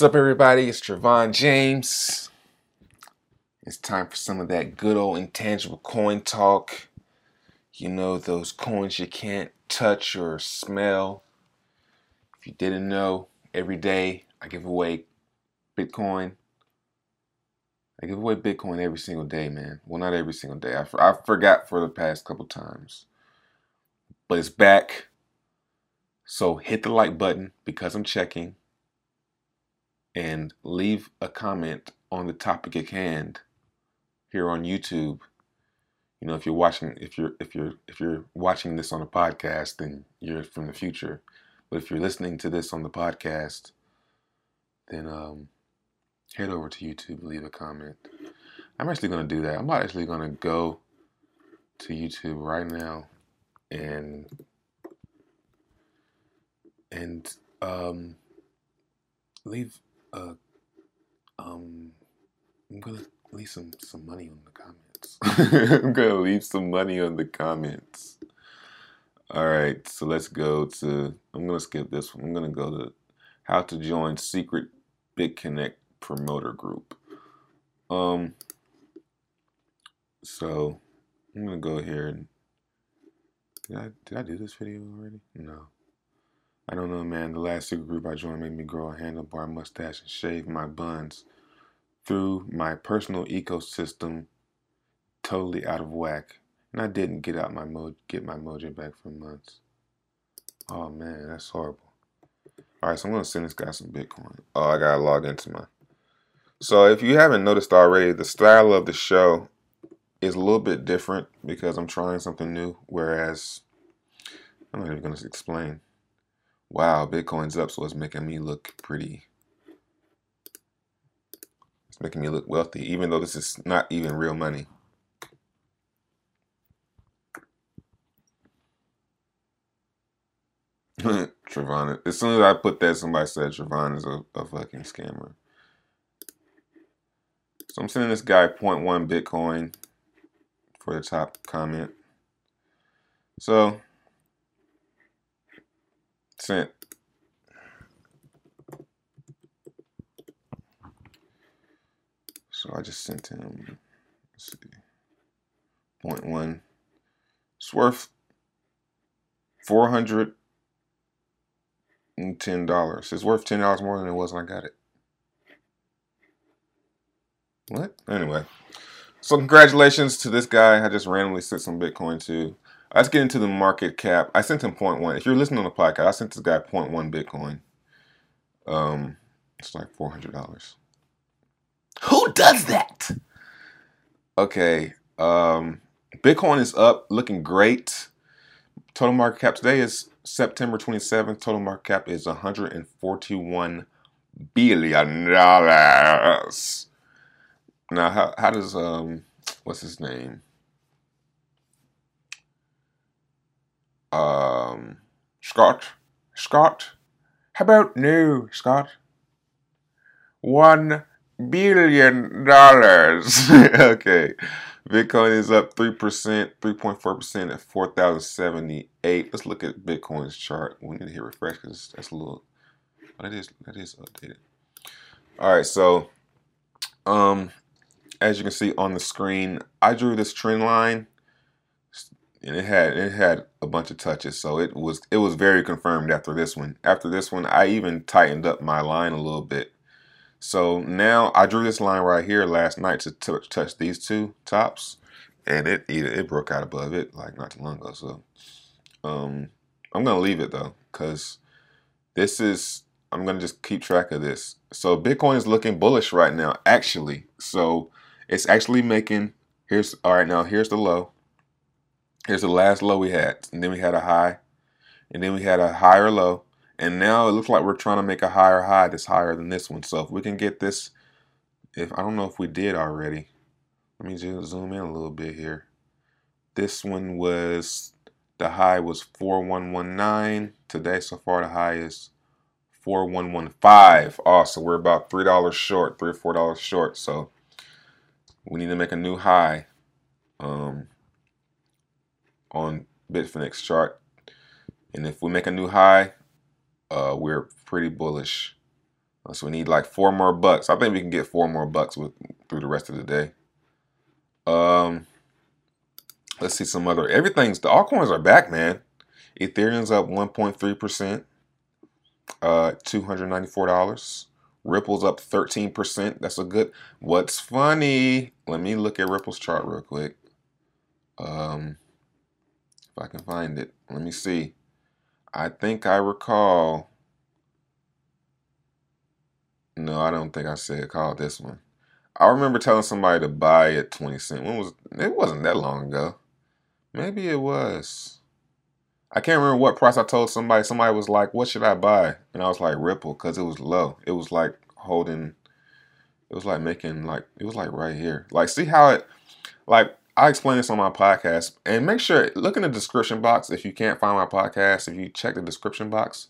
What's up, everybody? It's Trevon James. It's time for some of that good old intangible coin talk. You know, those coins you can't touch or smell. If you didn't know, every day I give away Bitcoin. I give away Bitcoin every single day, man. Well, not every single day. I, I forgot for the past couple times. But it's back. So hit the like button because I'm checking and leave a comment on the topic at hand here on YouTube. You know, if you're watching if you're if you're if you're watching this on a podcast, then you're from the future. But if you're listening to this on the podcast, then um, head over to YouTube, leave a comment. I'm actually going to do that. I'm actually going to go to YouTube right now and and um, leave uh, um, I'm gonna leave some some money on the comments. I'm gonna leave some money on the comments. All right, so let's go to. I'm gonna skip this one. I'm gonna go to how to join secret BitConnect promoter group. Um. So I'm gonna go here and did I did I do this video already? No. I don't know, man. The last secret group I joined made me grow a handlebar mustache and shave my buns through my personal ecosystem totally out of whack. And I didn't get out my mo get my mojo back for months. Oh man, that's horrible. Alright, so I'm gonna send this guy some Bitcoin. Oh, I gotta log into my so if you haven't noticed already, the style of the show is a little bit different because I'm trying something new, whereas I'm not even gonna explain wow, Bitcoin's up, so it's making me look pretty. It's making me look wealthy, even though this is not even real money. Trevon, as soon as I put that, somebody said Trevon is a, a fucking scammer. So I'm sending this guy 0.1 Bitcoin for the top comment. So Sent. So I just sent him, let's see, point one. It's worth four hundred and ten dollars. It's worth ten dollars more than it was when I got it. What? Anyway, so congratulations to this guy. I just randomly sent some Bitcoin to. Let's get into the market cap. I sent him 0.1. If you're listening on the podcast, I sent this guy 0.1 Bitcoin. Um, it's like $400. Who does that? Okay. Um, Bitcoin is up, looking great. Total market cap today is September 27th. Total market cap is 141 billion dollars. Now, how, how does um, what's his name? Um, Scott, Scott, how about no, Scott? One billion dollars. okay. Bitcoin is up 3%, 3.4% at 4,078. Let's look at Bitcoin's chart. We need to hit refresh because that's a little, oh, that is, that is updated. All right, so um, as you can see on the screen, I drew this trend line and it had it had a bunch of touches. So it was it was very confirmed after this one. After this one i even tightened up my line a little bit. So now i drew this line right here last night to touch these two tops and it, it it broke out above it like not too long ago. So um i'm gonna leave it though because this is i'm gonna just keep track of this. So bitcoin is looking bullish right now actually. So it's actually making here's all right now here's the low Here's the last low we had, and then we had a high, and then we had a higher low, and now it looks like we're trying to make a higher high that's higher than this one. So if we can get this, if I don't know if we did already, let me just zoom in a little bit here. This one was the high was 4119 today. So far the high is 4115. Also, we're about three dollars short, three or four dollars short. So we need to make a new high. Um, on Bitfinex chart. And if we make a new high, uh, we're pretty bullish So we need like four more bucks. I think we can get four more bucks with through the rest of the day. Um, let's see some other. Everything's the altcoins are back, man. Ethereum's up 1.3 percent, uh, two hundred ninety four dollars. Ripple's up 13 percent. That's a good. What's funny? Let me look at Ripple's chart real quick. Um, I can find it, let me see. I think I recall. No, I don't think I said call this one. I remember telling somebody to buy at 20 cent. When was it wasn't that long ago. Maybe it was. I can't remember what price I told somebody. Somebody was like, "What should I buy?" And I was like, "Ripple," because it was low. It was like holding. It was like making like it was like right here. Like see how it, like I explain this on my podcast, and make sure look in the description box if you can't find my podcast. If you check the description box,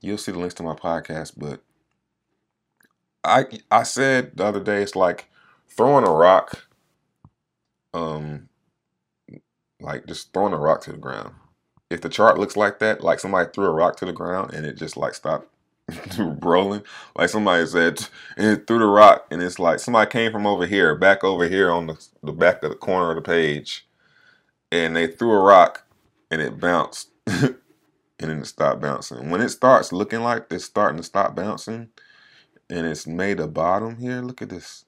you'll see the links to my podcast. But I I said the other day it's like throwing a rock, um, like just throwing a rock to the ground. If the chart looks like that, like somebody threw a rock to the ground and it just like stopped rolling, like somebody said, and it threw the rock and it's like somebody came from over here, back over here on the the back of the corner of the page, and they threw a rock and it bounced. and then it stopped bouncing. When it starts looking like it's starting to stop bouncing, and it's made a bottom here. Look at this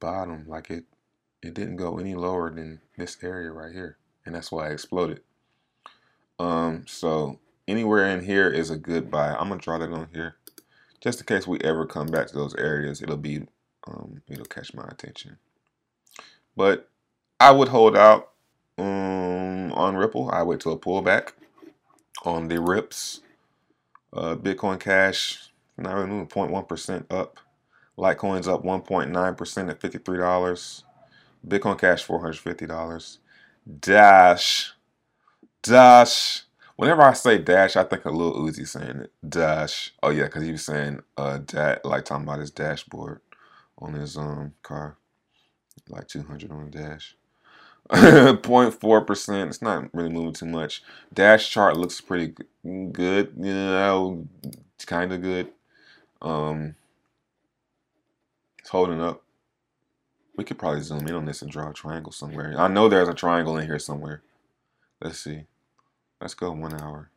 bottom, like it it didn't go any lower than this area right here, and that's why it exploded. Um, so anywhere in here is a good buy. I'm gonna draw that on here, just in case we ever come back to those areas. It'll be um, it'll catch my attention. But I would hold out um, on Ripple. I wait till a pullback on the rips. Uh, Bitcoin Cash not really moving 0.1% up. Litecoin's up 1.9% at $53. Bitcoin Cash $450. Dash. Dash. Whenever I say dash, I think a Lil Uzi saying it. Dash. Oh yeah, because he was saying uh da- like talking about his dashboard on his um car. Like 200 on the dash. 0.4%. It's not really moving too much. Dash chart looks pretty good. You know, it's kind of good. Um, it's holding up. We could probably zoom in on this and draw a triangle somewhere. I know there's a triangle in here somewhere. Let's see. Let's go one hour.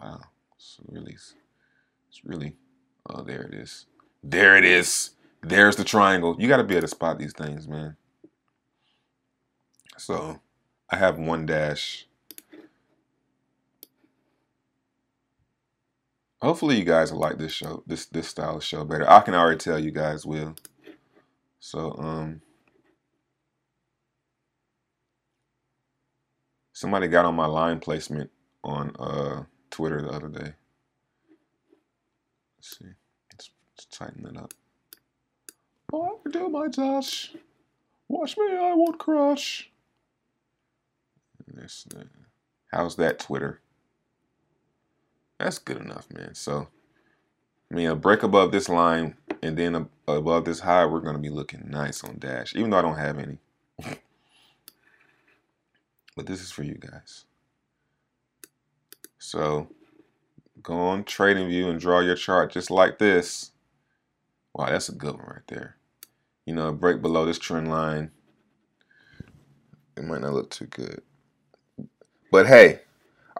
Wow. It's really, it's really, oh, there it is. There it is. There's the triangle. You got to be able to spot these things, man. So I have one dash Hopefully you guys like this show, this this style of show better. I can already tell you guys will. So um somebody got on my line placement on uh Twitter the other day. Let's see. Let's, let's tighten it up. Oh, I do my dash. Watch me, I won't crush. This, uh, how's that Twitter? That's good enough, man. So, I mean, a break above this line and then above this high, we're going to be looking nice on Dash, even though I don't have any. But this is for you guys. So, go on Trading View and draw your chart just like this. Wow, that's a good one right there. You know, a break below this trend line. It might not look too good. But hey,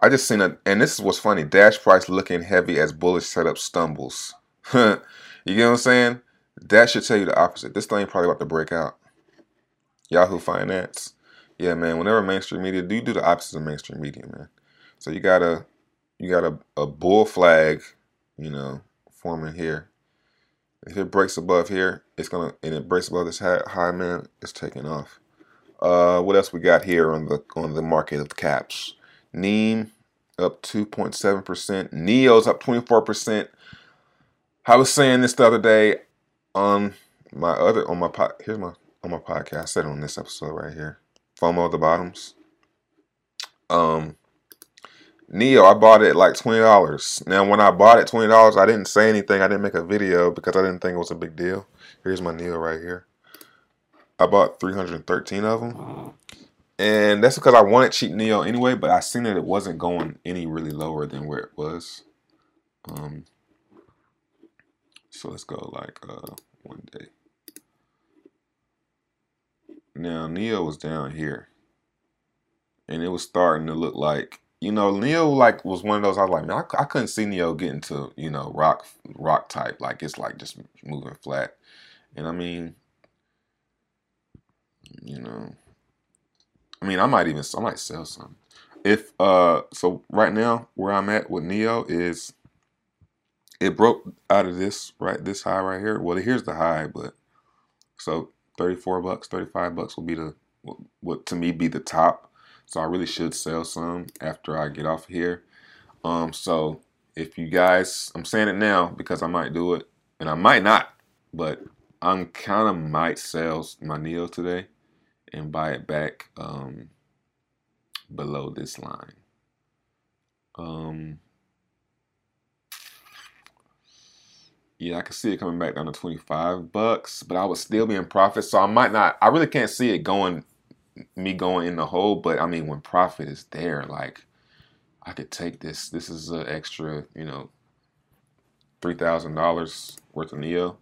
I just seen a, and this is what's funny. Dash price looking heavy as bullish setup stumbles. you get what I'm saying? That should tell you the opposite. This thing probably about to break out. Yahoo Finance. Yeah, man. Whenever mainstream media do do the opposite of mainstream media, man. So you got a you got a, a bull flag, you know, forming here. If it breaks above here, it's gonna and it breaks above this high, high man, it's taking off. Uh, what else we got here on the on the market of caps? NEM up 2.7%. Neo's up 24%. I was saying this the other day on my other on my pod, here's my on my podcast. I said on this episode right here. FOMO at the bottoms. Um Neo, I bought it like twenty dollars. Now when I bought it twenty dollars, I didn't say anything. I didn't make a video because I didn't think it was a big deal. Here's my Neo right here. I bought 313 of them and that's because I wanted cheap Neo anyway. But I seen that it wasn't going any really lower than where it was. Um, So let's go like uh, one day. Now Neo was down here, and it was starting to look like you know Neo like was one of those. I was like, man, I, I couldn't see Neo getting to you know rock rock type like it's like just moving flat, and I mean, you know, I mean I might even I might sell some. If uh, so right now where I'm at with Neo is it broke out of this right this high right here. Well, here's the high, but so 34 bucks, 35 bucks will be the what to me be the top. So I really should sell some after I get off here. Um, so if you guys, I'm saying it now because I might do it and I might not, but I'm kind of might sell my Neo today and buy it back um, below this line. Um, yeah, I can see it coming back down to 25 bucks, but I would still be in profit. So I might not, I really can't see it going, me going in the hole. But I mean, when profit is there, like I could take this. This is an extra, you know, $3,000 worth of Neo.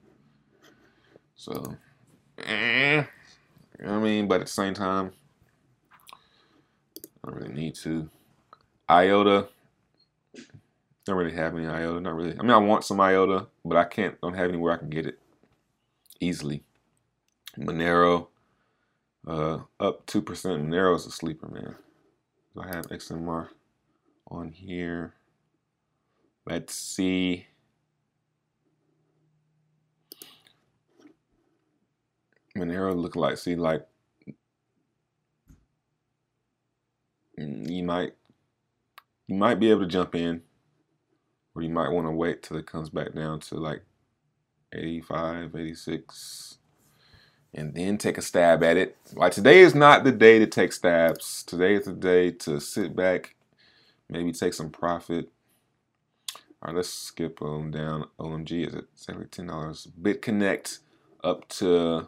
So, eh, you know what I mean? But at the same time, I don't really need to. IOTA, don't really have any IOTA. Not really. I mean, I want some IOTA, but I can't. Don't have anywhere I can get it easily. Monero, uh, up two percent. Monero is a sleeper, man. Do I have XMR on here. Let's see. Monero look like see like mm, you might you might be able to jump in or you might want to wait till it comes back down to like 85, 86, and then take a stab at it. Like today is not the day to take stabs. Today is the day to sit back, maybe take some profit. All right, let's skip on down. OMG is at exactly ten dollars. BitConnect up to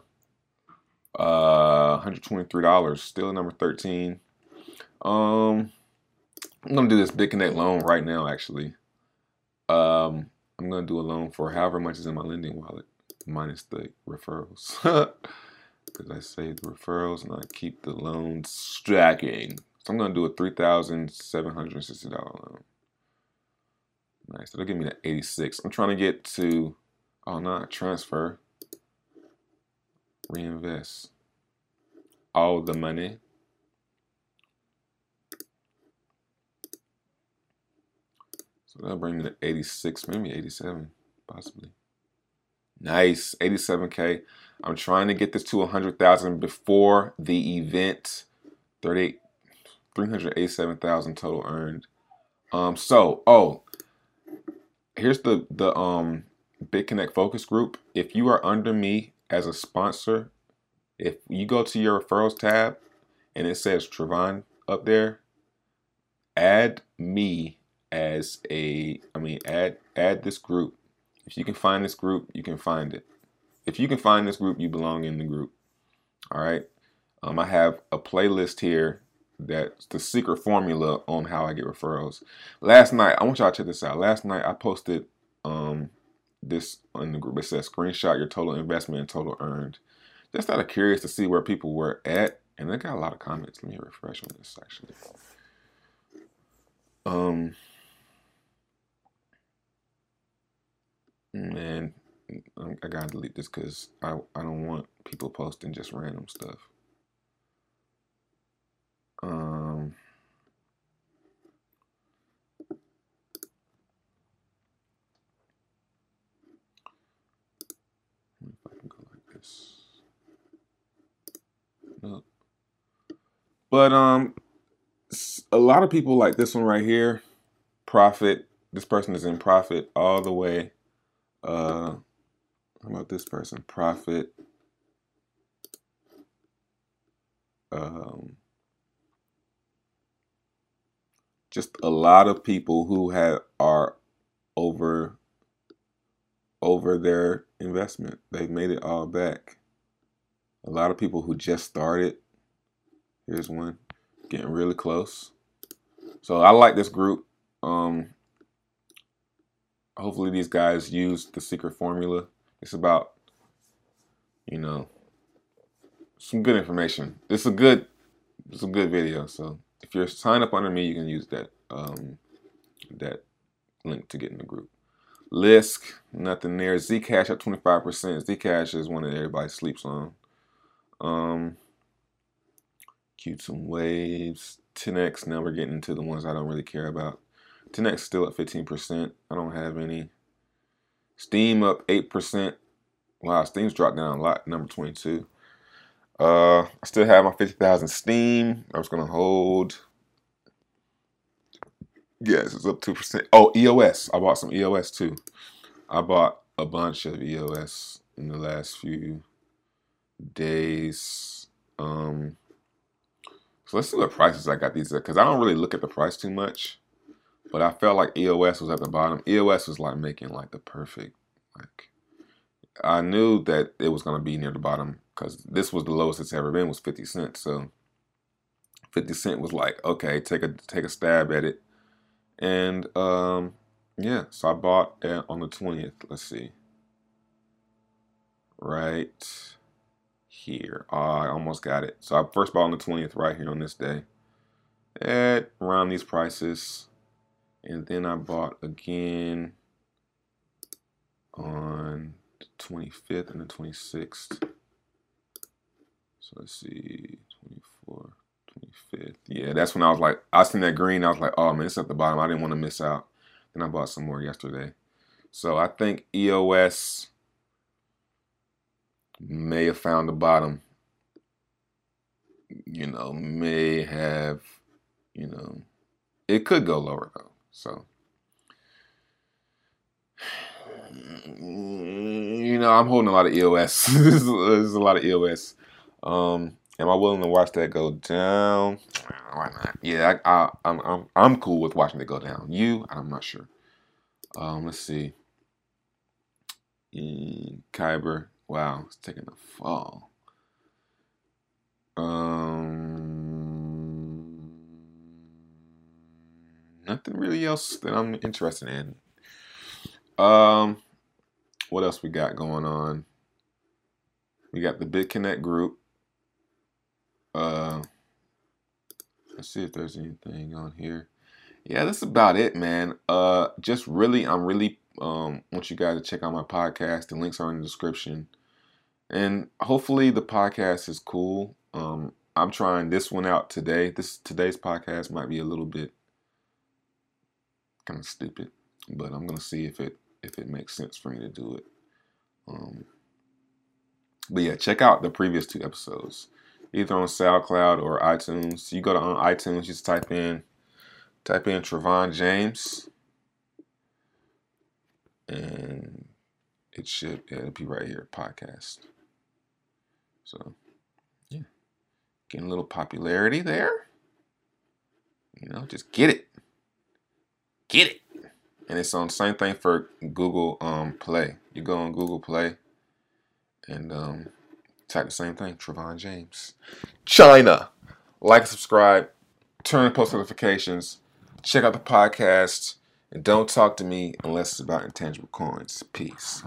uh, $123. Still number 13. Um, I'm gonna do this BitConnect loan right now, actually. Um, I'm gonna do a loan for however much is in my lending wallet, minus the referrals. Because I save the referrals and I keep the loans stacking. So I'm gonna do a three thousand seven hundred sixty dollar loan. Nice. That'll give me the 86. I'm trying to get to oh not transfer. Reinvest all the money So that'll bring me to 86, maybe 87, possibly. Nice, 87K. I'm trying to get this to 100,000 before the event. 38, 387,000 total earned. Um, so, oh, here's the, the, um, BitConnect focus group. If you are under me as a sponsor, if you go to your referrals tab and it says Trevon up there, add me as a I mean add add this group. If you can find this group, you can find it. If you can find this group, you belong in the group. All right. Um, I have a playlist here that's the secret formula on how I get referrals. Last night, I want y'all to check this out. Last night I posted um this in the group. It says screenshot your total investment and total earned. Just out of curious to see where people were at, and I got a lot of comments. Let me refresh on this actually. Um Man, I gotta delete this because I, I don't want people posting just random stuff. Um, if I can go like this. No. But um, a lot of people like this one right here, profit. This person is in profit all the way uh, how about this person? Profit. Um, just a lot of people who have are over over their investment. They've made it all back. A lot of people who just started. Here's one getting really close. So I like this group. Um, hopefully these guys use the secret formula. It's about, you know, some good information. It's a good, it's a good video. So if you're signed up under me, you can use that um, that link to get in the group. Lisk, nothing there. Zcash at 25%. Zcash is one that everybody sleeps on. Um, Qtum Waves, TenX. Now we're getting into the ones I don't really care about. TenX still at 15%. I don't have any. Steem up 8%. Wow, Steem's dropped down a lot. Number 22. Uh, I still have my 50,000 Steem. I was going to hold. Yes, it's up 2%. Oh, EOS. I bought some EOS too. I bought a bunch of EOS in the last few days. Um, so let's see what prices I got these at because I don't really look at the price too much. But I felt like EOS was at the bottom. EOS was like making like the perfect like I knew that it was gonna be near the bottom because this was the lowest it's ever been was 50 cents. So 50 cent was like, okay, take a take a stab at it. And um yeah, so I bought at, on the 20th. Let's see. Right here. Oh, I almost got it. So I first bought on the 20th right here on this day at around these prices. And then I bought again on the 25th and the 26th. So let's see, 24, 25th. Yeah, that's when I was like, I seen that green. I was like, oh man, it's at the bottom. I didn't want to miss out. Then I bought some more yesterday. So I think EOS may have found the bottom. You know, may have, you know, it could go lower though. So, you know, I'm holding a lot of EOS. There's a lot of EOS. Um, am I willing to watch that go down? Why not? Yeah, I, I, I'm, I'm, I'm cool with watching it go down. You, I'm not sure. Um, let's see. Kyber, wow, it's taking a fall. Um, nothing really else that I'm interested in. Um, what else we got going on? We got the BitConnect group. Uh, let's see if there's anything on here. Yeah, that's about it, man. Uh, just really, I'm really um want you guys to check out my podcast. The links are in the description, and hopefully the podcast is cool. Um, I'm trying this one out today. This today's podcast might be a little bit kind of stupid, but I'm gonna see if it if it makes sense for me to do it. Um, but yeah, check out the previous two episodes, either on SoundCloud or iTunes. You go to on iTunes, just type in type in Trevon James, and it should yeah, it'll be right here podcast. So yeah, getting a little popularity there. You know, just get it, get it and it's on the same thing for Google um, Play. You go on Google Play and um, type the same thing, Trevon James. China. Like subscribe. Turn on post notifications. Check out the podcast. And don't talk to me unless it's about intangible coins. Peace.